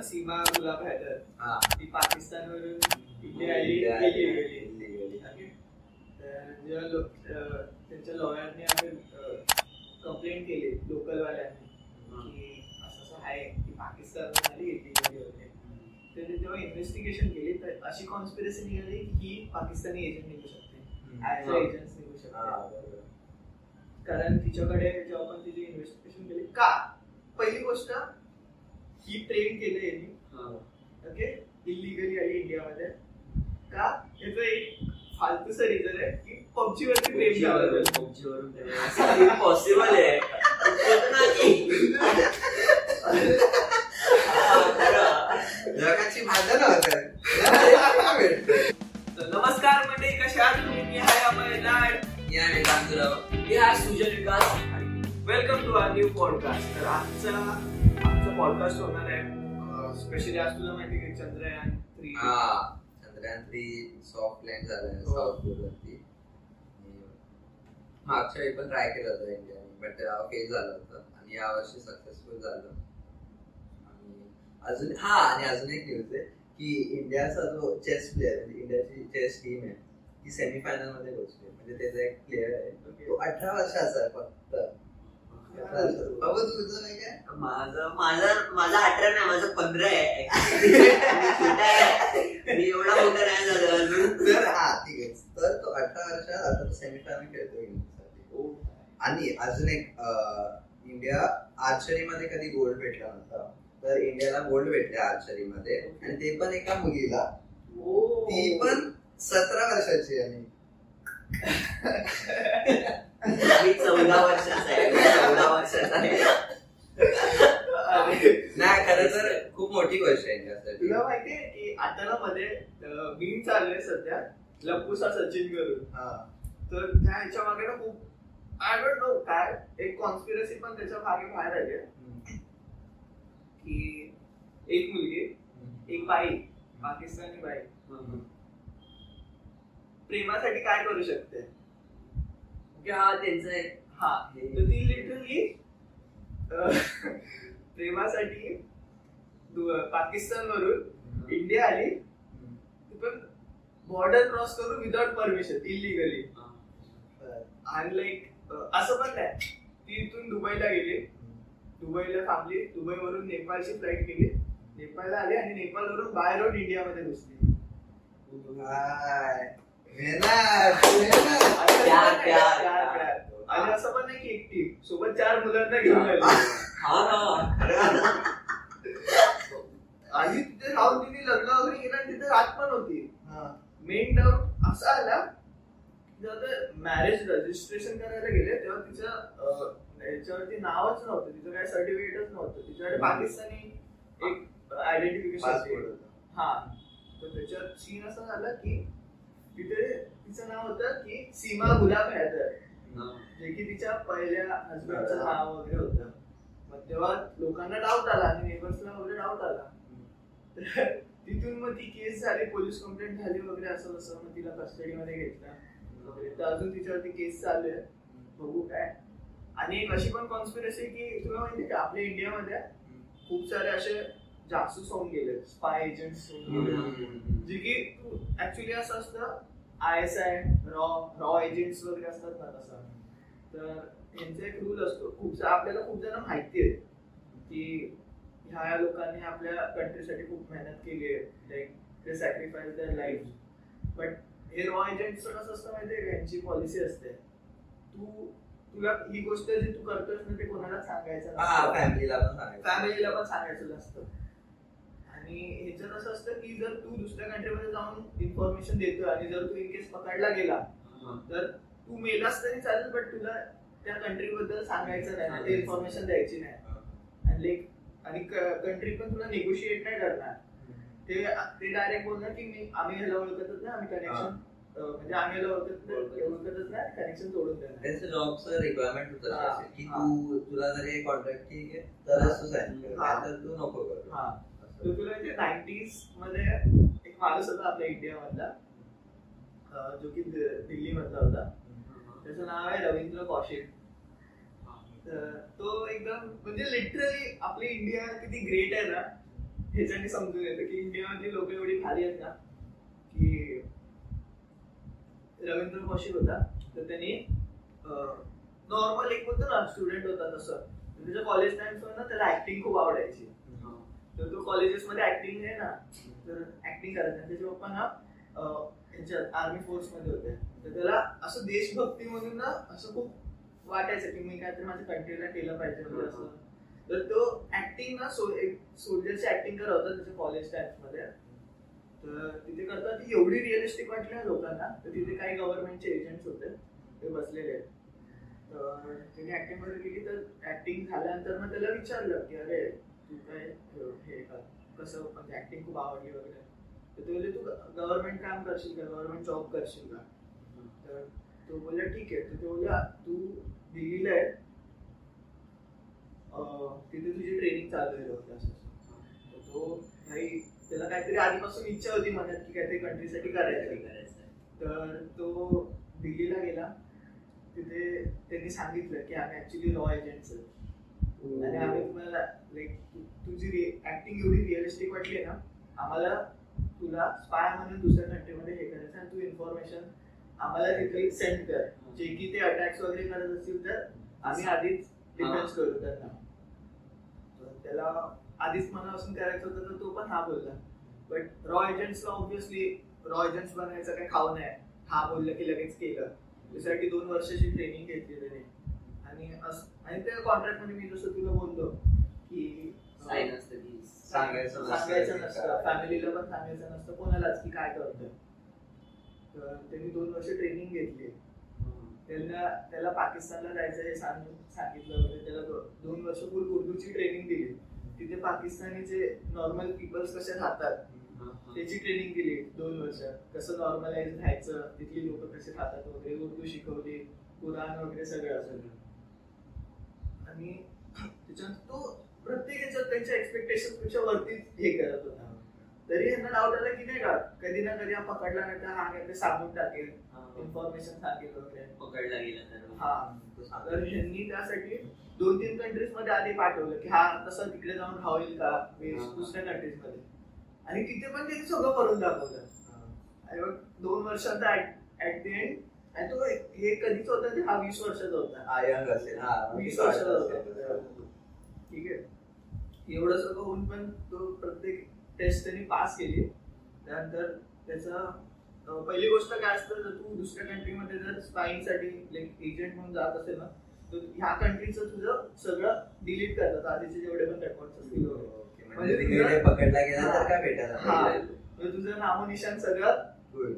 ना सीमा गुलाब हैदर ती आली इंडिया गेली आली, गेली. तर जेव्हा त्यांच्या लॉयरने आम्ही कंप्लेंट केली लोकलवाल्यांनी की असं असं आहे की पाकिस्तान आली illegally वगैरे तर ते जेव्हा इन्व्हेस्टिगेशन केली तर अशी कॉन्स्पिरसी निघाली की पाकिस्तानी एजंट निघू शकते ऍज अ एजंट निघू हा, शकते. कारण तिच्याकडे जेव्हा आपण तिची इन्व्हेस्टिगेशन केली का पहिली गोष्ट ही ट्रेन केले यांनी. ओके इलिगली आली इंडियामध्ये. का? याचं एक फालतूचं रिझन आहे की पबजी वरती प्रेम झालं पॉसिबल आहे. होतं ना की- हा, खरं. जगाची. तर नमस्कार मंडळी कशा आहात तुम्ही? मी हाय अमय लाड मी हा Sujan Vikas. Welcome to our new podcast तर आजचा पॉडकास्ट होणार आहे. स्पेशली आज तुला माहिती की चंद्रयान थ्री हा चंद्रयान थ्री सॉफ्ट लँड झालाय हो. साऊथ आणि मागच्या वेळी पण ट्राय केलं होतं इंडियाने बट फेल झालं होतं. आणि यावर्षी सक्सेसफुल झालं. आणि अजून हा आणि अजून एक न्यूज आहे की इंडियाचा जो चेस प्लेअर म्हणजे इंडियाची चेस टीम आहे ती सेमीफायनलमध्ये पोहोचली म्हणजे त्याचा एक प्लेअर आहे. तो अठरा वर्षाचा आहे फक्त. माझं माझं माझा अठरा नाही माझं पंधरा आहे. मी एवढा मोठा नाही झालो अजून. तर हा ठीक आहे. तर तो अठरा वर्षात आता तो सेमीफायनल खेळतो इंडियासाठी आणि अजून एक इंडिया आर्चरी मध्ये कधी गोल्ड भेटला नव्हता. तर इंडियाला गोल्ड भेटले आर्चरी मध्ये आणि ते पण एका मुलीला. ती पण सतरा वर्षाची आहे. आणि मी चौदा वर्षाचा आहे मी चौदा वर्षाचा आहे अरे, नाही खरं तर खूप मोठी गोष्ट आहे तुला माहितीये की आता ना मध्ये मीम चाललंय सध्या लपूसा सचिन करून. हा. तर त्या ह्याच्या मागे ना खूप आय डोंट नो काय एक कॉन्स्पिरसी पण त्याच्यामागे बाहेर आली आहे. की एक मुलगी एक बाई पाकिस्तानी बाई. प्रेमासाठी काय करू शकते? की हा त्यांचं हा. तर ती लिटरली प्रेमासाठी पाकिस्तान वरून इंडिया आली ती पण बॉर्डर क्रॉस करून विदाउट परमिशन इलिगली आणि लाईक असं पण नाही. ती इथून दुबईला गेली. दुबईला थांबली. दुबईवरून नेपाळची फ्लाईट गेली नेपाळला आली आणि नेपाळवरून बाय रोड इंडियामध्ये घुसली. आणि असं पण नाही की एकटी सोबत चार मुलांना घेऊन आली. हा आणि तिथे राहून तिने लग्न वगैरे केलं तिथे रात पण होती. मेन डाऊट असा आला मॅरेज रजिस्ट्रेशन करायला गेले तेव्हा तिचं याच्यावरती नावच नव्हतं तिचं काय सर्टिफिकेटच नव्हतं. तिच्याकडे पाकिस्तानी एक आयडेंटिफिकेशन होतं. हा. तर त्याच्यात सीन असं झालं की तिथे तिचं नाव होतं की सीमा गुलाब हैदर. जे की तिच्या पहिल्या हजबंडचं नाव वगैरे होतं. मग तेव्हा लोकांना डाऊट आला आणि नेबर्सला वगैरे डाऊट आला. तिथून मग ती केस झाली पोलीस कंप्लेंट झाली वगैरे असं तसं. मग तिला कस्टडीमध्ये घेतलं. वगैरे. तर अजून तिच्यावरती केस चालू आहे. बघू काय. आणि एक अशी पण कॉन्स्पिरसी की तुला माहिती का आपल्या इंडियामध्ये खूप सारे असे जासूस होऊन गेले स्पाय एजंट्स होऊन गेले जे की तू ऍक्च्युली असं असतं I S I raw raw agents वगैरे असतात ना तसं. तर यांचा एक रूल असतो. खूप आपल्याला खूप जण माहिती आहे की ह्या लोकांनी आपल्या कंट्रीसाठी खूप मेहनत केली आहे. लाईक ते सॅक्रिफाईस दर लाईफ बट हे रॉ एजंटचं कसं असतं माहितीये का? यांची पॉलिसी असते. तू तुला ही गोष्ट जी तू करतोस ना ते कोणाला सांगायचं हा. फॅमिलीला पण सांगायचं. फॅमिलीला पण सांगायचं नसतं. आणि ह्याच्यात असं असतं की जर तू दुसऱ्या कंट्रीमध्ये जाऊन इन्फॉर्मेशन देतोय आणि जर तू इन केस पकडला गेला तर तू मेलास तरी चालेल बट तुला त्या कंट्री बद्दल सांगायचं नाही. ते इन्फॉर्मेशन द्यायची नाही. आणि लाईक आणि कंट्री पण तुला निगोशिएट नाही करणार. ते ते डायरेक्ट बोलणार की मी आम्ही ह्याला ओळखतच नाही आम्ही कनेक्शन म्हणजे आम्ही ओळखत ओळखतच नाही कनेक्शन तोडून देणार. त्यांचं जॉबचं रिक्वायरमेंट होतं की. तू तुला जर हे कॉन्ट्रॅक्ट ठीक आहे तरच तू साईन हा. तू नको करू. हा. तर तुला माहिती नाईन्टीजमध्ये एक माणूस होता आपल्या इंडियामधला जो की दि- दिल्ली मधला होता त्याचं नाव आहे रवींद्र कौशिक. तो एकदम म्हणजे लिटरली आपली इंडिया किती ग्रेट आहे ना ह्याच्याने समजून येतं की इंडियामधली लोक एवढी भारी आहेत ना की रवींद्र कौशिक होता तर त्यांनी नॉर्मल एक बोलतो ना स्टुडंट होता तसं. त्याच्या कॉलेज टाइम्स ना त्याला ऍक्टिंग खूप आवडायची. तर तो कॉलेजेस मध्ये ऍक्टिंग आहे ना तर ऍक्टिंग करायचा. त्याचे पप्पा ना अं, ह्याच्यात आर्मी फोर्समध्ये होते. तर त्याला असं देशभक्ती म्हणून ना असं खूप वाटायचं की मी काहीतरी माझ्या कंट्रीला केलं पाहिजे म्हणजे असं. तर तो ऍक्टिंग ना सो एक सोल्जरची ऍक्टिंग करत होता त्याच्या कॉलेजमध्ये. तर तिथे करता ती एवढी रिअलिस्टिक वाटली ना लोकांना. तर तिथे काही गव्हर्नमेंटचे एजंट्स होते. ते बसलेले. आहेत. तर त्यांनी ऍक्टिंगमध्ये गेली तर ऍक्टिंग झाल्यानंतर मग त्याला विचारलं की अरे तू काय हे कर कसं? म्हणजे ऍक्टिंग खूप आवडली वगैरे. तर ते बोलले तू गव्हर्नमेंट काम करशील का? गव्हर्नमेंट जॉब करशील का? तर तो बोलला ठीक आहे. तर तो बोलला तू दिल्लीला आहे तिथे तुझी ट्रेनिंग चालू आहे. तर तो भाई त्याला काहीतरी आधीपासून इच्छा होती मनात की काहीतरी कंट्रीसाठी करायचं तर तो दिल्लीला गेला. तिथे त्यांनी सांगितलं की आम्ही ऍक्च्युली रॉ एजंट्स आणि आम्ही तुम्हाला लाईक तुझी ऍक्टिंग एवढी रिअलिस्टिक वाटली ना आम्हाला तुला स्पाय म्हणून दुसऱ्या कंट्रीमध्ये हे करायचं आणि तू इन्फॉर्मेशन आम्हाला तिथे सेंड कर. जे की ते अटॅक्स वगैरे करत असतील तर आम्ही आधीच डिफेन्स करू त्यांना. त्याला आधीच मनापासून करायचं होतं तर तो पण हा बोलला. बट रॉ एजंट्सला ऑब्विसली रॉ एजंट्स बनायचं काही खाऊ नये. हा बोललं की लगेच केलं. त्यासाठी दोन वर्षाची ट्रेनिंग घेतली त्याने. आणि अस- आणि त्या कॉन्ट्रॅक्टमध्ये मी जसं तुला बोललो की सांगायचं नसतं. फॅमिलीला पण सांगायचं नसतं कोणालाच की काय करतोय. तर त्यांनी दोन वर्ष ट्रेनिंग घेतली. त्यांना त्याला पाकिस्तानला जायचं हे सांगून सांगितलं होतं. त्याला दोन वर्ष फुल उर्दूची ट्रेनिंग दिली. तिथे पाकिस्तानी जे नॉर्मल पीपल्स कसे राहतात त्याची ट्रेनिंग दिली दोन वर्ष. कसं नॉर्मलाइज राहायचं तिथली लोक कसे राहतात वगैरे उर्दू शिकवली कुराण वगैरे सगळं असं. आणि त्याच्यानंतर तो प्रत्येक याच्यात त्यांच्या एक्सपेक्टेशनपेक्षा वरतीच हे करत होता. तरी यांना डाऊट आला की नाही का? कधी ना कधी हा पकडला नाही तर हा काहीतरी सांगून टाकेल इन्फॉर्मेशन सांगेल वगैरे. पकडला गेला तर हा. तर त्यासाठी दोन तीन कंट्रीजमध्ये आधी पाठवलं की हा तसं तिकडे जाऊन राहील का. दुसऱ्या कंट्रीजमध्ये. आणि तिथे पण त्यांनी सगळं करून दाखवलं. आणि मग दोन वर्षांचा ऍट दी एंड आणि तो हे कधीच होता ते हा वीस वर्षाचा होता. हा यंग असेल. हा वीस वर्षाचा होता. ठीक आहे. एवढं सगळं होऊन पण तो प्रत्येक टेस्ट त्यांनी पास केली. त्यानंतर त्याचा पहिली गोष्ट काय असतं जर तू दुसऱ्या कंट्रीमध्ये जर स्पाईंगसाठी लाईक एजंट म्हणून जात असेल ना तर ह्या कंट्रीचं तुझं सगळं डिलीट करतात. आधीचे जेवढे पण रेकॉर्ड असतील. ओके, म्हणजे म्हणजे तिकडे तुझं- पकडला गेला तर काय हा. भेटायला तर तुझं नामोनिशान सगळं गुड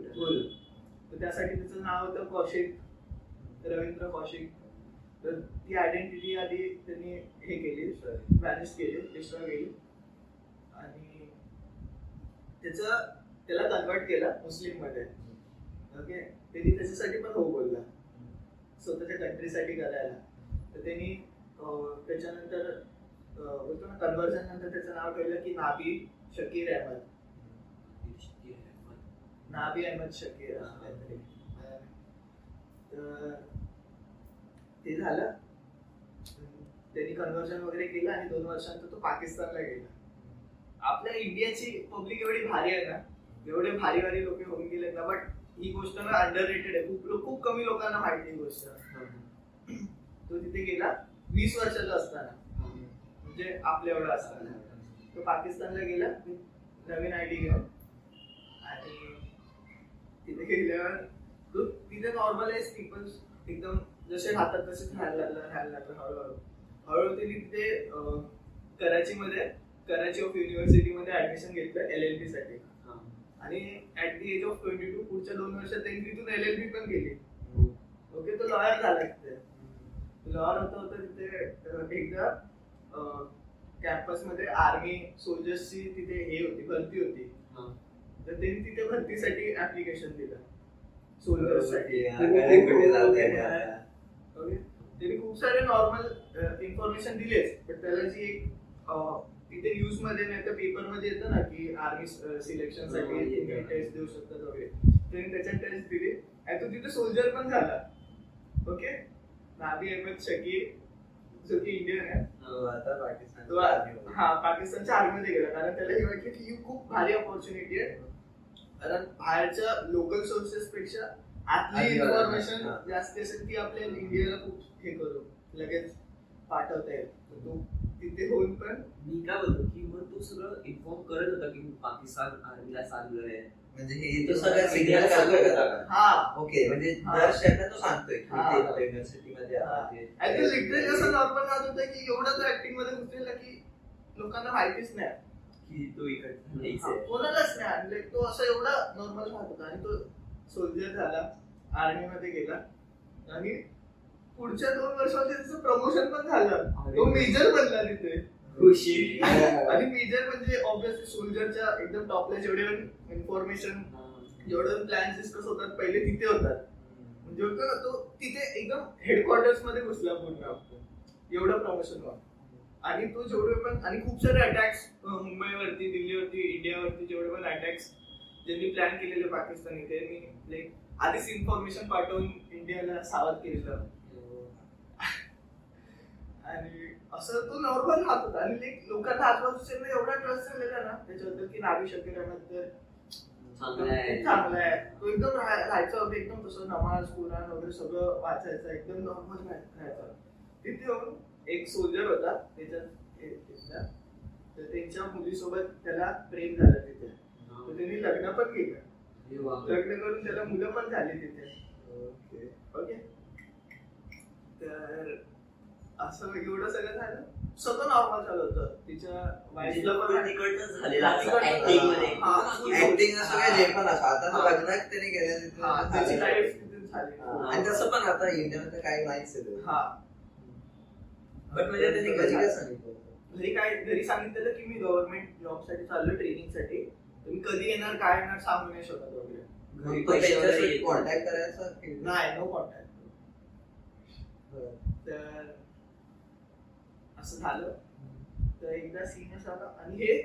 तर त्यासाठी त्याचं नाव होतं कौशिक रवींद्र कौशिक. तर ती आयडेंटिटी आधी त्यांनी हे केली मॅनेज केली डिस्ट्रॉय केली. आणि त्याचं त्याला कन्वर्ट केलं मुस्लिममध्ये ओके? त्यांनी त्याच्यासाठी पण हो बोलला. स्वतःच्या कंट्रीसाठी करायला. तर त्यांनी त्याच्यानंतर बोलतो ना कन्व्हर्जन नंतर त्याचं नाव ठेवलं की नाबी शकीर अहमद. नाबी अहमद शकीर तर ते झालं. त्यांनी कन्व्हर्जन वगैरे केलं आणि दोन वर्षांत तो पाकिस्तानला गेला. आपल्या इंडियाची पब्लिक एवढी भारी आहे ना एवढे भारी भारी लोक होऊन गेले ना बट ही गोष्ट ना अंडर रेटेड आहे. खूप खूप कमी लोकांना माहिती ही गोष्ट. तो तिथे गेला वीस वर्षाचा असताना. म्हणजे आपल्या एवढा असताना. तो पाकिस्तानला गेला नवीन आय डी घेऊन. आणि तिथे गेल्यावर तो तिथे नॉर्मलाइज पीपल्स एकदम जसे राहतात तसेच राहायला लागला राहायला लागला हळूहळू. हळूहळू त्यांनी तिथे कराचीमध्ये कराची ऑफ युनिव्हर्सिटीमध्ये ऍडमिशन घेतलं एल एल बी साठी. आणि at the age of twenty two पुढच्या दोन वर्षात त्यांनी तिथून एल एल बी पण केली. ओके तो लॉयर झाला तिथे. लॉयर होता होता तिथे एकदा कॅम्पसमध्ये आर्मी सोल्जर्सची तिथे हे होती भरती होती. तर त्यांनी तिथे भरतीसाठी ऍप्लिकेशन दिलं. सोल्जर्ससाठी. ओके. त्यांनी खूप सारे नॉर्मल इन्फॉर्मेशन दिलेच पण त्याला जी एक तिथे न्यूजमध्ये नाही तर पेपरमध्ये येतं ना की आर्मी सिलेक्शन हा, साठी येतं. तुम्ही टेस्ट देऊ शकतात वगैरे. त्यांनी त्याच्यात टेस्ट दिली. आणि तो तिथे सोल्जर पण झाला. ओके नाबी अहमद शकीर जो की इंडियन आहे. तो आता पाकिस्तान तो हा पाकिस्तानच्या आर्मीमध्ये गेला. कारण त्याला हे वाटलं की ही खूप भारी ऑपॉर्च्युनिटी आहे. कारण बाहेरच्या लोकल सोर्सेस पेक्षा आतली इन्फॉर्मेशन हा. जास्त असेल ती आपल्या इंडियाला खूप हे करू लगेच पाठवता येईल. तो तिथे होऊन पण मी काय बोलतो की मग तू सगळं इन्फॉर्म करत होता की पाकिस्तान आर्मीला चाललोय. म्हणजे हे तो तो सगळं सिग्नल सगळं का? हा ओके म्हणजे हा. दर स्टेपला तो सांगतोय की. ते युनिव्हर्सिटी मध्ये आणि लिटरली असं नॉर्मल राहत होतं की एवढं तो ऍक्टिंगमध्ये घुसलेला की लोकांना माहितीच नाही. की तो आहे. कोणालाच नाही. आणि तो असं एवढा नॉर्मल राहत होता. आणि तो सोल्जर झाला आर्मी मध्ये गेला. आणि पुढच्या दोन वर्षामध्ये त्याचं प्रमोशन पण झालं. तो मेजर बनला तिथे. खुशी. आणि मेजर म्हणजे ऑब्विसली सोल्जरच्या एकदम टॉपला जेवढे इन्फॉर्मेशन जेवढे प्लॅन डिस्कस होतात. पहिले तिथे होतात. म्हणजे होतं ना तो तिथे एकदम हेडक्वार्टर्समध्ये घुसला पूर्ण. एवढं प्रमोशन व्हा आणि तो जेवढे पण आणि खूप सारे अटॅक्स मुंबईवरती दिल्लीवरती इंडियावरती जेवढे पण अटॅक्स ज्यांनी प्लॅन केलेले पाकिस्तानी त्यांनी लाईक आधीच इन्फॉर्मेशन पाठवून इंडियाला सावध केलेलं. आणि असं तो नॉर्मल राहत. होता आणि like लोकांना आजूबाजूच्या एवढा ट्रस्ट झालेला ना त्याच्याबद्दल की नावी शकील अहमद तर चांगला आहे. खूप चांगला आहे. तो एकदम राहा- राहायचा एकदम तसं नमाज कुराण वगैरे सगळं वाचायचं एकदम नॉर्मल राहायचा. तिथे येऊन एक सोल्जर होता. तर त्यांच्या मुलीसोबत त्याला प्रेम झालं तिथे. तर त्यांनी लग्न पण केलं. लग्न करून त्याला मुलं पण झाली तिथे. ओके. तर असं एवढं सगळं झालं सगळं नॉर्मल झालं होतं तिच्या वाईफला पण तिकडचंच झालेलं acting मध्ये. ऍक्टिंग असं काय जे पण असं आता. लग्नात त्याने केलं तिथे त्याची झालं. लाईफ तिथे झाली. आणि तसं पण आता इंडियामध्ये काही नाहीच आहे. हा पण म्हणजे त्यांनी घरी काय सांगितलं घरी काय घरी सांगितलेलं की मी गव्हर्नमेंट जॉबसाठी चाललोय ट्रेनिंगसाठी मी कधी येणार काय येणार सांगू नाही शकत वगैरे घरी. कॉन्टॅक्ट करायचा नाही नो कॉन्टॅक्ट. तर असं झालं. तर एकदा सीन असा आला आणि हे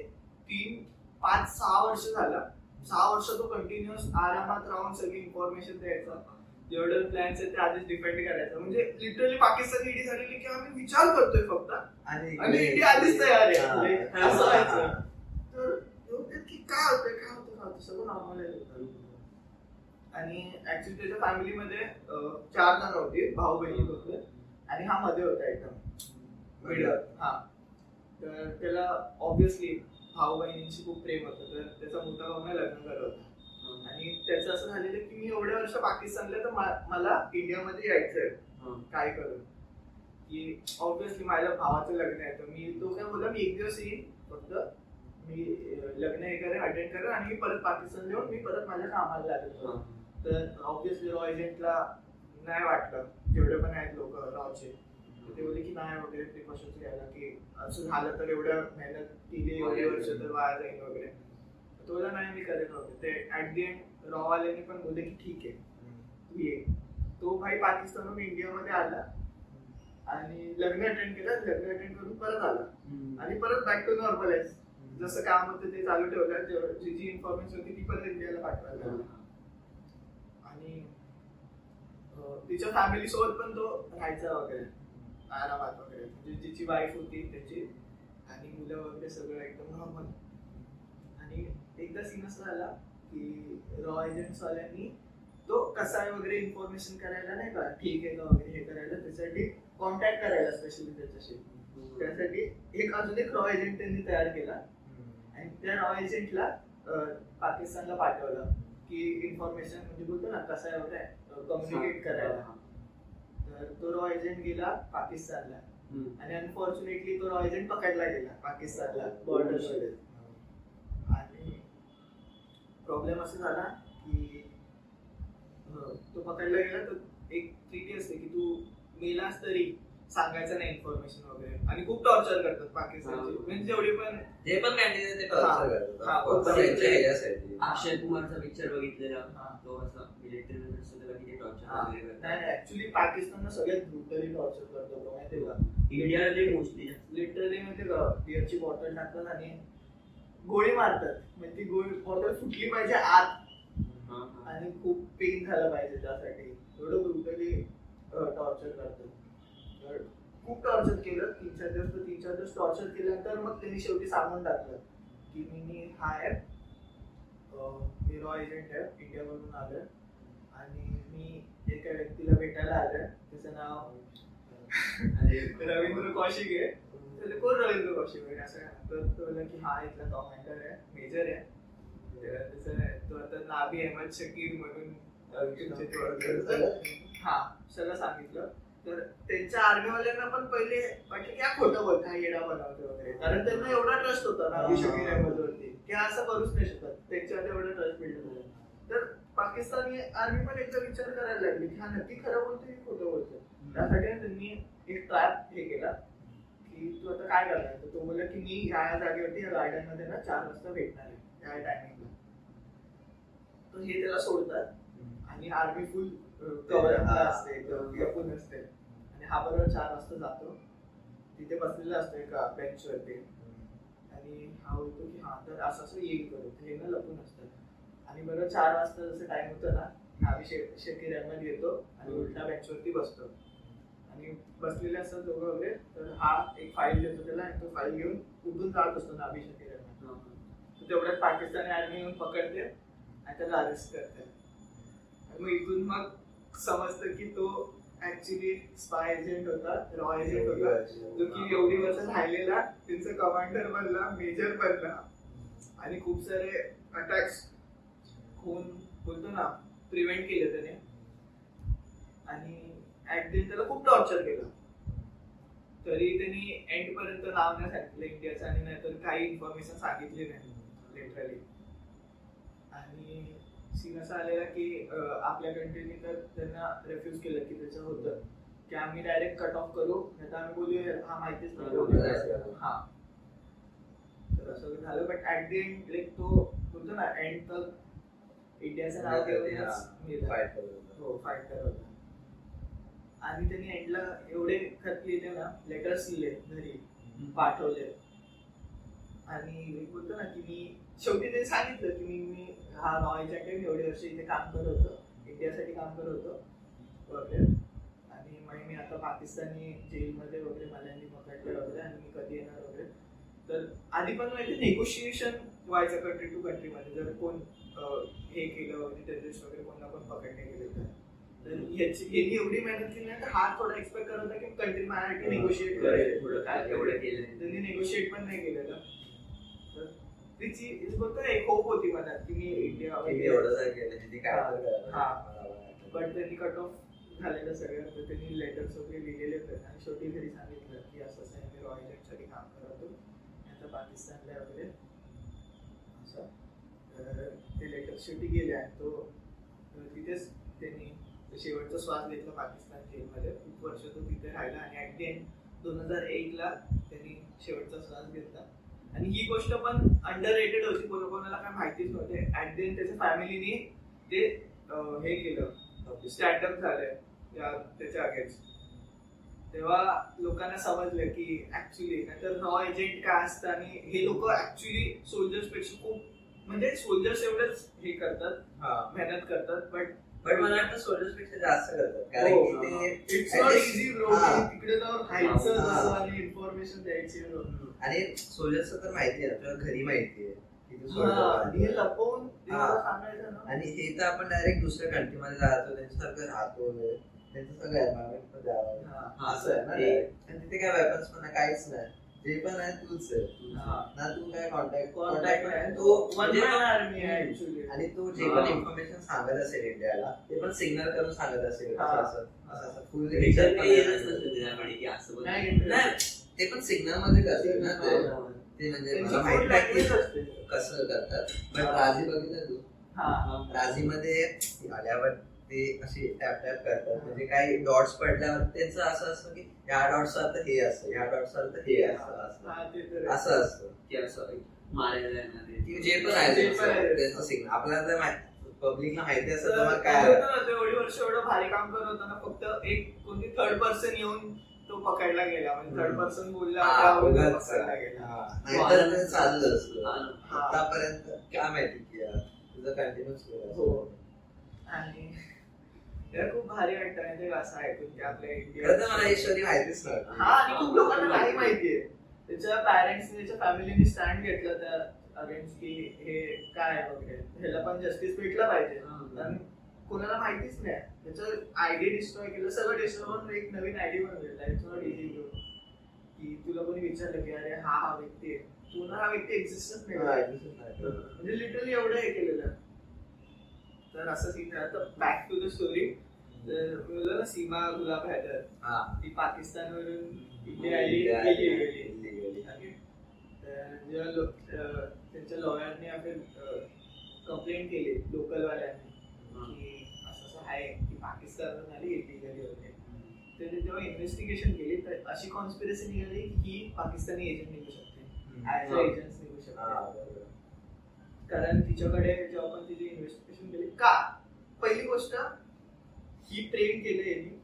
तीन पाच सहा वर्ष झाला. सहा वर्ष तो कंटिन्युअस आरामात राहून सगळी इन्फॉर्मेशन द्यायचा. जेवढे प्लॅन्स आहेत ते आधीच डिपेंड करायचं. म्हणजे लिटरली पाकिस्तान ईडी झालेली की आम्ही विचार करतोय फक्त. आणि इंडिया आधीच तयार आहे. हा. म्हणजे असं व्हायचं. तर की काय होतंय काय होतं काय होतं सगळं नॉर्मल आहे. आणि ऍक्च्युली त्याच्या फॅमिलीमध्ये चार जण होते भाऊ बहिणी होते. आणि हा मध्ये होता एकदम. हा. तर त्याला ऑब्विसली भाऊ बहिणींशी खूप प्रेम होतं. तर त्याचा मोठा भाऊ लग्न करत होता. आणि त्याचं असं झालेलं की मी एवढ्या वर्ष पाकिस्तानला तर मला इंडियामध्ये यायचंय. काय करू? की ऑब्विसली माझ्या भावाचं लग्न आहे. तर मी तो काय बोला मी एक दिवस येईन. फक्त मी लग्न हे करेन अटेंड करेन आणि मी परत पाकिस्तान येऊन मी परत माझ्या कामाला लागेल. तर ऑब्विसली रॉ एजंटला नाही वाटलं. जेवढे पण आहेत लोक रॉचे ते बोलले की नाही वगैरे प्रिकॉशन्स घ्यायला की असं झालं तर एवढ्या मेहनत केली एवढी वर्ष तर वाया जाईल वगैरे. तो बोलला नाही मी करेन वगैरे ते ऍट दी एंड रॉ वाल्याने पण बोलले की ठीक आहे. तू ये. तो भाई पाकिस्तानहून इंडियामध्ये आला. आणि लग्न अटेंड केलं. लग्न अटेंड करून परत आला. आणि परत बॅक टू नॉर्मल आहे. जसं काम होतं ते चालू ठेवलं. जी जी इन्फॉर्मेशन होती ती परत इंडियाला पाठवायला लागला. आणि तिच्या फॅमिली सोबत पण तो राहायचा वगैरे. आरामात वगैरे. म्हणजे जिची वाईफ होती त्याची आणि मुलं वगैरे सगळं एकदम नॉर्मल आणि एकदा सीन असा झाला की रॉ एजंट्स वाल्यांनी तो कसा आहे वगैरे इन्फॉर्मेशन करायला नाही का ठीक आहे का वगैरे हे करायला त्यासाठी कॉन्टॅक्ट करायला स्पेशली त्याच्याशी. त्यासाठी एक अजून एक रॉ एजंट त्यांनी तयार केला. आणि त्या रॉ एजंटला पाकिस्तानला पाठवलं की इन्फॉर्मेशन म्हणजे बोलतो ना कसं आहे वगैरे कम्युनिकेट करायला. तर तो रॉ एजंट गेला पाकिस्तानला. आणि अनफॉर्च्युनेटली तो रॉ एजंट पकडला गेला पाकिस्तानला. बॉर्डर आणि प्रॉब्लेम असा झाला की तो पकडला गेला तर एक ट्रिटी असते की तू मेलास तरी सांगायचं नाही इन्फॉर्मेशन वगैरे आणि खूप टॉर्चर करतात पाकिस्तानचे हा. म्हणजे जेवढी पण जे पण कॅन्डिडेट ते हा. करतात. हा. अक्षय कुमारचा पिक्चर बघितलेला हा. तो असा मिलिटरी त्याला किती टॉर्चर हा. वगैरे. नाही ऍक्च्युली सगळ्यात ब्रुटली टॉर्चर करतो तो माहितीये का इंडियामध्ये मोस्टली लिटरली म्हणजे का बिअरची बॉटल टाकतात आणि गोळी मारतात म्हणजे ती गोळी बॉटल फुटली पाहिजे आत आणि खूप पेन झालं पाहिजे त्यासाठी एवढं ब्रुटली टॉर्चर करतात खूप टॉर्चर केलं. तीन चार दिवस तीन चार दिवस टॉर्चर केल्यानंतर मग त्यांनी शेवटी सांगून टाकलं की मी मी हा आहे अं, मी रॉ एजंट आहे इंडियामधून आलोय. आणि मी एका व्यक्तीला भेटायला आलोय. त्याचं नाव रवींद्र कौशिक आहे. कोण रवींद्र कौशिक आहे? असं. तर तो की हा इथला कमांडर आहे. मेजर आहे. त्याचं तो आता नाबी अहमद शकीर म्हणून. हा सगळं सांगितलं. तर त्यांच्या आर्मीवाल्यांना पण पहिले वाटलं की हा खोटं बोलतो हा येडा बनवतो वगैरे. कारण त्यांना एवढा ट्रस्ट होता नाबी शकीर अहमदवरती की हा असं करूच नाही शकत. त्यांच्यावर एवढा ट्रस्ट बिल्ड झाला तर पाकिस्तानी आर्मी पण एकदा विचार करायला लागली की हा नक्की खरं बोलतोय की खोटं बोलतोय त्यासाठी ना त्यांनी एक ट्रॅप हे केला की तू आता काय करणार? तर तो बोलला की मी या या जागेवरती या गार्डनमध्ये ना चार वाजता भेटणार आहे त्या टायमिंगला तर हे त्याला सोडतात. आणि आर्मी फुल कव्हर हा. असते असते आणि हा बरोबर चार वाजता जातो. तिथे बसलेला असतो एका बेंचवरती आणि हा बोलतो की हा तर असं असं येईल करू हे ना लपून असतात आणि बरोबर चार वाजता जसं टाइम होतं ना नावी शे- शकीर अहमद येतो आणि उलटा बेंचवरती बसतो. आणि बसलेले असतात दोघं वगैरे तर हा एक फाईल देतो त्याला आणि तो फाईल घेऊन उठून जात असतो नावी शकीर अहमद तर तेवढ्यात पाकिस्तानी आर्मी येऊन पकडते आणि त्याला अरेस्ट करते. आणि मग इथून मग समजतं की तो ऍक्च्युली स्पाय एजंट होता रॉ एजंट होता जो की एवढी वर्ष राहिलेला त्यांचा कमांडर बनला मेजर बनला. आणि खूप सारे अटॅक्स होऊन बोलतो ना प्रिव्हेंट केले त्याने. आणि ऍट दी त्याला खूप टॉर्चर केलं. तरी त्यांनी एंड पर्यंत नाव नाही सांगितलं इंडियाचं आणि नाहीतर काही इन्फॉर्मेशन सांगितली नाही लिटरली आणि सीन असा आलेला की आपल्या कंट्रीने तर त्यांना रेफ्यूज केलं की त्याचं होतं. की आम्ही डायरेक्ट कट ऑफ करू नाही तर आम्ही बोलूया हा माहितीच नाही. हा. तर असं झालं but at the end like तो बोलतो ना एंड तर इंडियाचं नाव घेऊनच गेला. फाईट. हो फाईट करत आणि त्यांनी एंडला एवढे खत लिहिले ना लेटर्स लिहिले घरी पाठवले. आणि बोलतो ना की मी शेवटी ते सांगितलं की मी मी हा नॉलेज मी एवढे वर्ष इथे काम करत होतो इंडियासाठी काम करत होतो वगैरे. आणि मग मी आता पाकिस्तानी जेलमध्ये वगैरे मला पकडलं वगैरे आणि मी कधी येणार वगैरे. तर आधी पण माहिती नेगोशिएशन व्हायचं कंट्री टू कंट्री मध्ये. जर कोण हे केलं वगैरे टेररिस्ट वगैरे कोण ना कोण पकडणे गेले तर. तर ह्याची एवढी मेहनत केली नाही तर हा थोडा एक्सपेक्ट करत होता की कंट्री माझ्यासाठी निगोशिएट करेल थोडं काय एवढं केलं त्यांनी नेगोशिएट पण नाही केलेलं. तिची फक्त एक होप होती मनात की मी इंडिया. हा. मला. पण त्यांनी कट ऑफ झालेलं सगळं तर त्यांनी लेटर्स वगैरे लिहिलेले होते आणि शेवटी घरी सांगितलं की असं असं आहे, मी रॉयलसाठी काम करत होतो. आता पाकिस्तानला वगैरे. असं. तर ते लेटर शेवटी गेले आणि तो तिथेच त्यांनी शेवटचा श्वास घेतला पाकिस्तान जेलमध्ये. खूप वर्ष तो तिथे राहिला. आणि ऍट दी एंड दोन हजार एक ला त्यांनी शेवटचा श्वास घेतला. आणि ही गोष्ट पण अंडर रेटेड होती. कोणा कोणाला काय माहितीच नव्हते. ऍट दी एंड त्याच्या फॅमिलीने ते हे केलं. स्टँडअप त्या त्याच्या अगेन्स्ट तेव्हा लोकांना समजलं की ऍक्च्युली नाहीतर रॉ एजंट काय असतं आणि हे लोक ऍक्च्युली सोल्जर्सपेक्षा खूप म्हणजे सोल्जर्स एवढंच हे करतात. हा. मेहनत करतात. बट पण मला वाटतं सोल्जर्सपेक्षा जास्त करतात. कारण हो, की ते इट्स नॉट इझी ब्रो. तिकडे जाऊन आणि इन्फॉर्मेशन द्यायची. आणि सोल्जर्स तर माहिती आहे तुला घरी माहिती आहे. की तू soldier आणि हे तर आपण डायरेक्ट दुसऱ्या कंट्री मध्ये राहतो त्यांच्यासारखं राहतो. त्यांचं सगळं एन्व्हायरमेंटमध्ये आहोत. हा. असं आहे ना ते- direct. आणि तिथे काय वेपन्स पण नाही, काहीच नाही. जे पण आहे तूच आहे. हा. ना तू काय कॉन्टॅक्ट कॉन्टॅक्ट तो म्हणजे आणि तू जे हा. पण इन्फॉर्मेशन सांगत असेल इंडियाला ते पण सिग्नल करून सांगत असेल. हा. असं असं नाही. ते पण सिग्नलमध्ये करतात ना ते. हा. ते म्हणजे कसं करतात. पण हा. राजी बघितलं तू? हा राजीमध्ये आल्यावर ते असे टॅप टॅप करतात. म्हणजे काही डॉट्स पडल्यावर त्यांचं असं असतं की ह्या डॉट्स अर्थ हे असतं ह्या डॉट्स अर्थ हे असतं असं. हा. असं असतं. की असं मारायला जे पण आहे. त्यांचं- सिग्नल आपल्याला तर माहिती पब्लिकला माहिती तुम्हाला काय एवढी वर्ष एवढं भारी काम करत होता ना फक्त एक कोणती थर्ड पर्सन येऊन तो पकडला गेला म्हणजे थर्ड. पर्सन बोलला हा. पकडला गेला हा. नाहीतर ते चाललं असतं हा. हा. आतापर्यंत काय माहिती की यार तुझं कंटिन्युअस हो आणि त्याला खूप भारी वाटतं असं ऐकून की आपल्या खरं तर मला ही इंडिया स्टोरी माहितीच नव्हती हा आणि खूप लोकांना नाही माहितीये त्याच्या पॅरेंट्सने त्याच्या फॅमिलीने स्टँड घेतलं त्या अगेन्स्ट की हे काय वगैरे ह्याला पण जस्टिस भेटला पाहिजे आणि कोणाला माहितीच नाही. त्याचं आयडी डिस्ट्रॉय केलं. सगळं डिस्ट्रॉय करून एक नवीन आयडी बनवली लाईफ नॉट इझी की तुला कोणी विचारलं की अरे हा हा व्यक्ती आहे. तुला हा व्यक्ती एक्झिस्टच नाही. म्हणजे लिटरली एवढं हे केलेलं तर असं सीन झालं तर बॅक टू द स्टोरी तर सीमा गुलाब हैदर. ती पाकिस्तानवरून इथे आली. गेली. तर जेव्हा त्यांच्या लॉयरने कंप्लेंट केली लोकलवाल्यांनी की असं आहे की पाकिस्तानवरून आली इलिगली वगैरे तर ते तेव्हा इन्व्हेस्टिगेशन केली तर अशी कॉन्स्पिरसी निघाली की पाकिस्तानी एजंट निघू शकते. ऍज अ एजंट निघू शकते. कारण तिच्याकडे जेव्हा पण तिची इन्व्हेस्टिगेशन केली का? पहिली गोष्ट ही ट्रेन केले यांनी.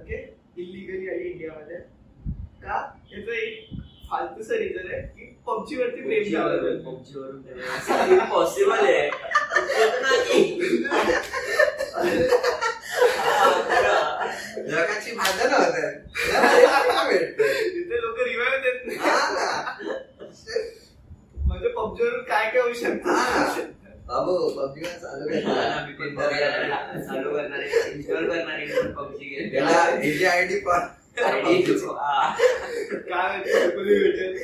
ओके इलिगली आली इंडियामध्ये. का? याचं एक फालतूचं रिझन आहे की पबजी वरती प्रेम झालं पॉसिबल आहे होतं ना की. हा, खरं. जगाची भेटतंय. तिथे लोक रिवाईव्ह देत नाही हा ना. म्हणजे पबजी वरून काय काय होऊ हा. शकतं बाबू पबजी चालू करणार चालू करणार आहे इन्स्टॉल करणार आहे game. त्याला आयडी पण. काय भेटेल.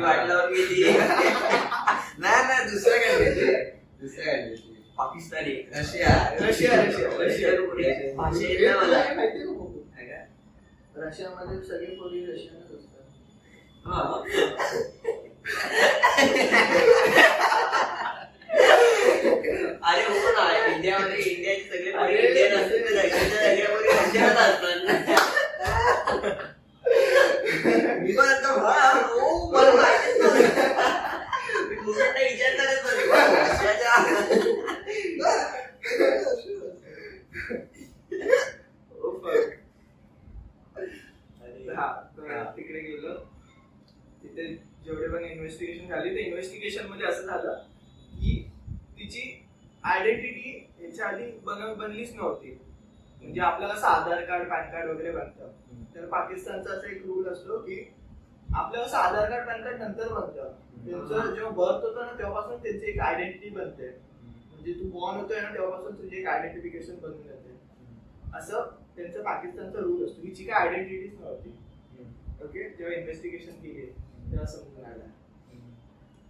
वाटल्यावर गेली नाही नाही दुसऱ्या कंट्रीची दुसऱ्या कंट्रीची Pakistani. Russia. Russia Russia Russia. माहिती? रशियामध्ये सगळे पोरी रशियानच असतात. हा. अरे हो ना इंडियामध्ये इंडियाचे सगळे पोरी इंडियन असतात हा, तिकडे गेलो. तिथे जेवढे पण इन्व्हेस्टिगेशन झाली ते इन्व्हेस्टिगेशनमध्ये असं झालं की तिची आयडेंटिटी याच्या आधी बनव बनलीच नव्हती. म्हणजे आपल्याला असं आधार कार्ड पॅन कार्ड वगैरे बनतं. तर पाकिस्तानचा असा एक रूल असतो की आपल्याला असं आधार कार्ड पॅन कार्ड नंतर बनतं. त्यांचं जेव्हा बर्थ होतं ना तेव्हापासून त्यांची एक आयडेंटिटी बनते. म्हणजे तू बॉर्न होतोय ना तेव्हापासून तुझी एक आयडेंटिफिकेशन बनून जाते. असं त्यांचं पाकिस्तानचा रूल असतो हिची काय आयडेंटिटीच नव्हती. ओके जेव्हा इन्व्हेस्टिगेशन केली तेव्हा समजून आलं.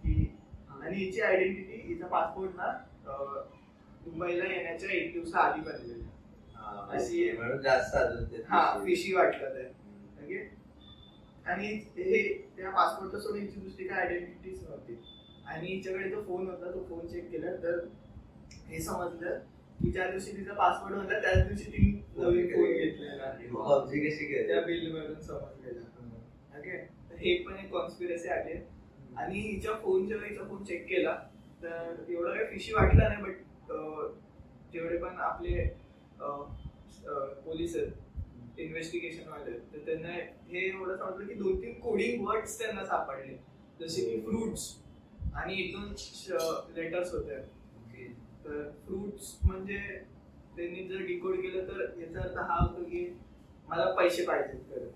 की आणि हिची आयडेंटिटी हिचा पासपोर्ट ना मुंबईला येण्याच्या एक दिवसा आधी बनलेला. हा, म्हणून जास्त अजून हा. फिशी वाटलं ते. ओके आणि हे त्या पासपोर्टला सोडून हिची दुसरी काय आयडेंटिटीच नव्हती. आणि हिच्याकडे जो फोन होता तो फोन चेक केला तर हे समजलं की ज्या दिवशी तिचा पासपोर्ट होता त्याच दिवशी ती नवीन फोन घेतलेला कशी त्या बिल मधून समजलेलं ओके तर हे पण एक कॉन्स्पिरसी आली आणि हिच्या फोन जेव्हा हिचा फोन चेक केला तर एवढं काही फिशी वाटलं नाही बट जेवढे पण आपले पोलीस आहेत इन्व्हेस्टिगेशन वाले. तर त्यांना हे एवढं समजलं की दोन तीन कोडिंग वर्ड्स त्यांना सापडले. जसे की फ्रुट्स आणि एक दोन लेटर्स होते तर फ्रुट्स म्हणजे त्यांनी जर डिकोड केलं तर याचा अर्थ हा होतो की मला पैसे पाहिजेत तर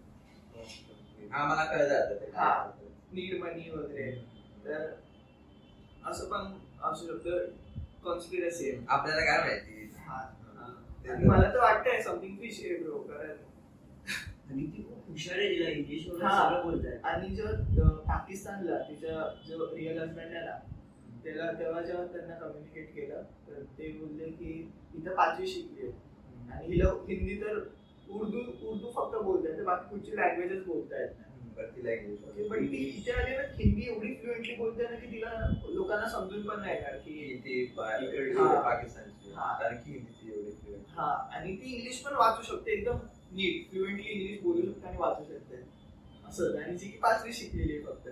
हा मला कळलं हा. नीड मनी वगैरे. तर असं पण असू शकतं. कॉन्स्पिरसी आपल्याला काय माहिती? मला तर वाटतंय समथिंग फिश आहे ब्रो कारण आणि ती खूप हुशार आहे तिला इंग्लिश वगैरे बोलताय. आणि जो अं, पाकिस्तानला तिचा जो रिअल हजबंड आहे ना त्याला तेव्हा जेव्हा त्यांना कम्युनिकेट केलं तर ते बोलले की इथं पाचवी शिकली आणि हिला हिंदी तर उर्दू उर्दू फक्त बोलताय तर बाकी कुठची लँग्वेजेस बोलता येत नाही तिला इंग्लिश पण ती इथे आली ना हिंदी एवढी फ्लुएंटली बोलते ना की तिला लोकांना समजून पण नाही येणार की ती. पाकिस्तानची. कारण की एवढी. हा. आणि ती इंग्लिश पण वाचू शकते एकदम नीट फ्लुएंटली इंग्लिश बोलू शकते आणि वाचू शकते. असं. आणि जी की पाचवी शिकलेली आहे फक्त.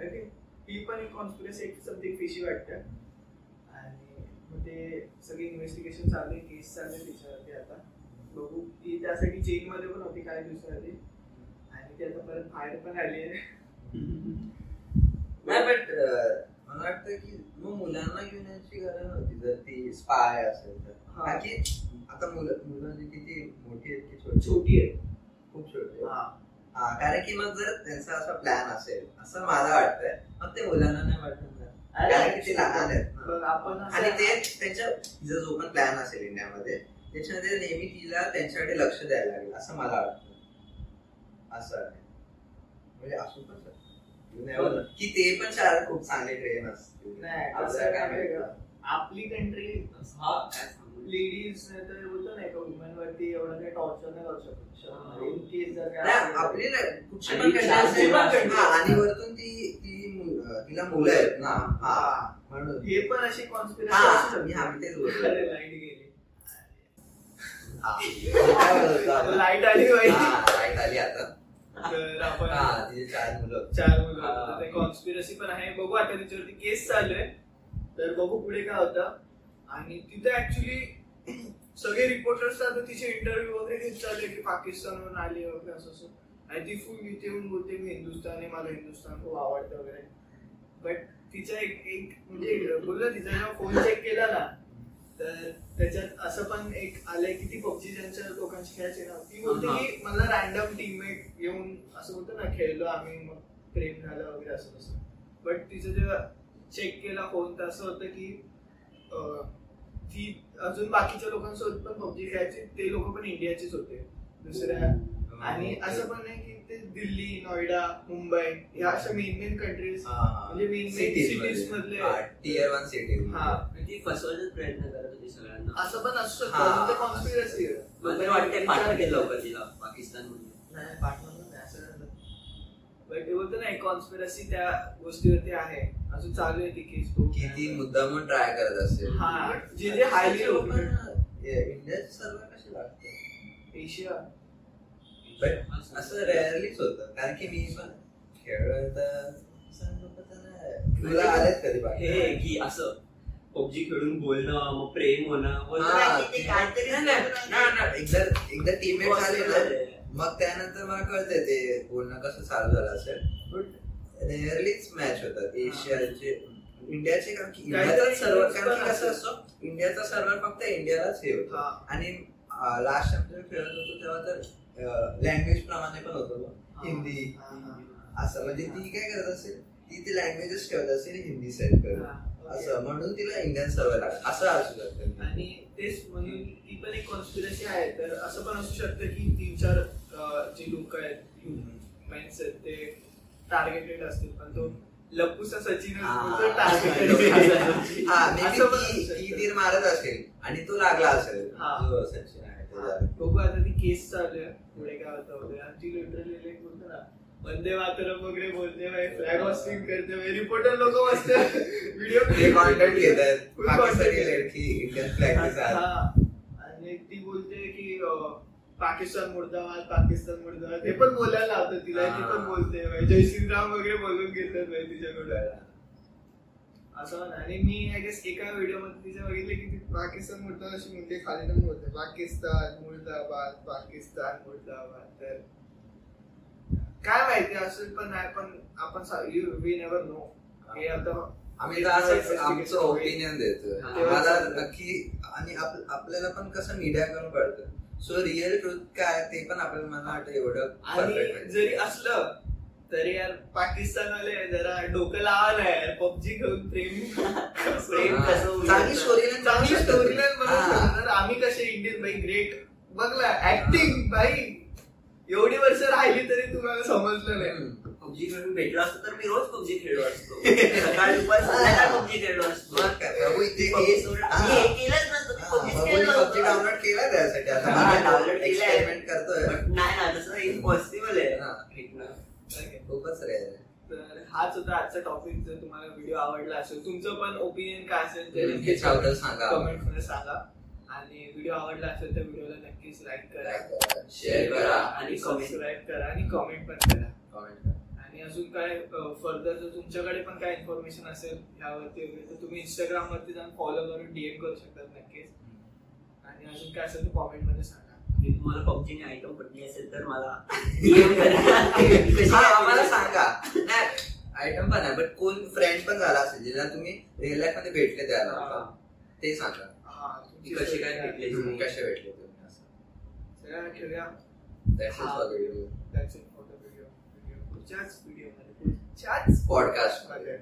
ओके ती पण एक कॉन्स्पिरसी एक समथिंग फिशी वाटते. आणि मग ते सगळे इन्व्हेस्टिगेशन चालू आहे केस चालू आहे तिच्यावरती आता. बघू. ती त्यासाठी जेलमध्ये पण होती काही दिवसाआधी. ती आता परत बाहेर पण आली आहे. नाही बट मला वाटतं की मग मुलांना घेऊन यायची गरज नव्हती. जर ती स्पाय असेल तर. हा. कारण की आता मुलं मुलं जी किती मोठी आहेत की छोटी छोटी आहे खूप छोटी आहेत. हा. हा कारण की मग जर त्यांचा असा प्लॅन असेल असं मला वाटतंय मग ते मुलांना नाही वाटत अरे, कारण की ते लहान आहेत आपण आणि ते त्यांच्या तिचा जो पण प्लॅन असेल इंडियामध्ये त्याच्यामध्ये नेहमी तिला त्यांच्याकडे लक्ष द्यायला लागेल असं मला वाटतं असं आहे. म्हणजे असू पण शकतं. Know. की ते पण चार खूप चांगले ट्रेन असतील. नाही असं काय. आपली कंट्री हा लेडीज तर बोलतो नाही का वुमेन वरती एवढं काही टॉर्चर नाही करू शकत. इन केस जर आपली आणि. हा, वरतून ती ती तिला मुलं आहेत ना. हा. हा. म्हणून. हे पण अशी हा कॉन्स्पिरसी हा तेच बोलतो लाइट आपण? लाइट आली आली आता. तर आपण हा तिचे चार मुलं. चार मुलं. हा. होते. ते कॉन्स्पिरसी पण आहे. बघू आता त्याच्यावरती केस चालू आहे तर बघू पुढे काय होतं. आणि तिथे ऍक्च्युली सगळे रिपोर्टर्स आता तिचे इंटरव्ह्यू वगैरे घेत चालले की पाकिस्तानवरून आली वगैरे असं असं. आणि ती फुल इथे येऊन बोलते मी हिंदुस्थान मला हिंदुस्थान खूप आवडतं वगैरे. बट तिचा एक एक म्हणजे बोललं तिचा जेव्हा फोन चेक केला ना तर त्याच्यात असं पण एक आलंय की ती पबजी ज्यांच्या लोकांशी खेळायची ना ती बोलते. की मला रॅन्डम टीममेट येऊन असं बोलतो ना खेळलो आम्ही मग प्रेम झालं वगैरे असं तसं. बट तिचं जेव्हा चेक केला फोन तर असं होतं की ती अजून बाकीच्या लोकांसोबत पण पबजी खेळायची ते लोक पण इंडियाचेच होते. दुसऱ्या आणि असं पण नाही की ते दिल्ली नोएडा मुंबई ह्या अशा मेन मेन कंट्रीज म्हणजे मेन मेन सिटीज मधले. टियर वन सिटी हा. ती फसवायचा प्रयत्न करत होती सगळ्यांना. असं पण असू. शकतं. ते कॉन्स्पिरसी मला तरी वाटते पाठवतील लवकर तिला पाकिस्तान नाही पाठवलं नाही असं झालं बट बोलतो ना कॉन्स्पिरसी त्या गोष्टीवरती आहे. अजून चालू आहे ती केस किती मुद्दामून ट्राय करत असेल. हा, जे जे highly इंडियाचे सर्व कसे लागते? एशिया बट असं रेअरलीच होतं. कारण की मी पण खेळलोय तर. तुला आलेत कधी हे की असं. पबजी खेळून बोलणं मग प्रेम होणं हा. एकदा एकदा टीममेट झाले possible ना आहे. मग त्यानंतर मला कळतंय ते बोलणं कसं चालू झालं असेल बट रेअरलीच मॅच होतात एशियाचे इंडियाचे कारण की काहीतरी इंडियाचा सर्व्हर पण कारण की कसं. असतो इंडियाचा सर्व्हर फक्त इंडियालाच हे होतं हा. आणि लास्ट टाइम जेव्हा खेळत होतो तेव्हा तर लँग्वेज प्रमाणे पण होतो. हिंदी हा, हा, असं म्हणजे ती काय करत असेल ती ती लँग्वेजेस ठेवत असेल हिंदी सेट करून हा. असं म्हणून तिला इंडियन सर्व्हर लागत. असं असू शकतं. आणि तेच म्हणून ती पण एक कॉन्स्पिरसी आहे तर असं पण असू शकतं की तीन चार जी लोक आहेत मेन्स आहेत ते टार्गेटेड असतील पण तो लपूसा सचिन हा. टार्गेटेड ती ती मारत असेल आणि तो लागला असेल. हा. सचिन आहे. बघू आता ती केस चालू आहे. पुढे काय होतं वगैरे आणि ती लिटरली वंदे मातरम वगैरे बोलते फ्लॅग हॉस्टिंग करते रिपोर्टर लोक बसते व्हिडिओ कॉन्टेंट घेत आहेत Full पाकिस्तानी content. लडकी इंडियन फ्लॅग के साथ हा. आणि ती बोलते की पाकिस्तान मुर्दाबाद पाकिस्तान मुर्दाबाद ते पण बोलायला लावतं तिला ती पण. बोलते बाई, जय श्रीराम वगैरे बोलून घेतात बाई तिच्याकडे असं म्हणा. आणि मी आय गेस एका व्हिडिओमध्ये तिच्या बघितले की ती पाकिस्तान मुर्दाबाद अशी मुंडे खाली ना बोलते पाकिस्तान मुर्दाबाद पाकिस्तान मुर्दाबाद तर काय माहिती असेल पण नाही पण आपण वी नेव्हर नो हे आता आम्ही असंच आमचं. ओपिनियन देतो हा. आम्हाला नक्की आणि आप- आपल्याला पण कसं मीडिया करून कळतं सो रिअल ट्रूथ काय ते पण आपल्याला मला वाटतं एवढं आणि जरी असलं तरी यार पाकिस्तानवाले जरा डोकं लावा ना यार पबजी घेऊन प्रेम प्रेम. कसं होईल? चांगली storyline चांगली स्टोरी. आम्ही कसे इंडियन बाई ग्रेट बघला ऍक्टिंग बाई एवढी वर्ष राहिली तरी तुम्हाला समजलं नाही. पबजी खेळून भेटलो असतो तर मी रोज पबजी खेळलो असतो सकाळी दुपार संध्याकाळ पबजी खेळलो असतो केलंच नसतं हा. डाउनलोड केला त्यासाठी आता हा, download केलंय. एक्सपेरिमेंट करतोय But नाही ना तसं इम्पॉसिबल आहे हा. भेटणं. खूपच रेअर आहे तर हाच होता आजचा टॉपिक जर तुम्हाला व्हिडिओ आवडला असेल तुमचं पण ओपिनियन काय असेल ते सांगा. कमेंटमध्ये सांगा आणि व्हिडिओ आवडला असेल तर व्हिडिओला नक्कीच लाईक करा. शेअर करा आणि. सबस्क्राईब करा आणि कमेंट पण करा. कॉमेंट करा. आणि अजून काय फर्दर जर तुमच्याकडे पण काय इन्फॉर्मेशन असेल ह्यावरती वगैरे तर तुम्ही इंस्टाग्राम वरती जाऊन फॉलो करून डीएम करू शकतात नक्कीच. आणि अजून काय असेल तर कॉमेंटमध्ये सांगा. आणि तुम्हाला पबजीने आयटम पडली असेल तर मला? आम्हाला सांगा. नाही आयटम पण आहे बट कोण फ्रेंड पण झाला असेल ज्याला तुम्ही रिअल लाईफमध्ये भेटले त्याला. ते सांगा. कशी काय भेटली? तुम्ही कसे भेटले तुम्ही असं सगळ्यांना ठेवूया That's it for the video. That's it for the video. Video. पुढच्याच व्हिडिओ पुढच्याच Podcast मध्ये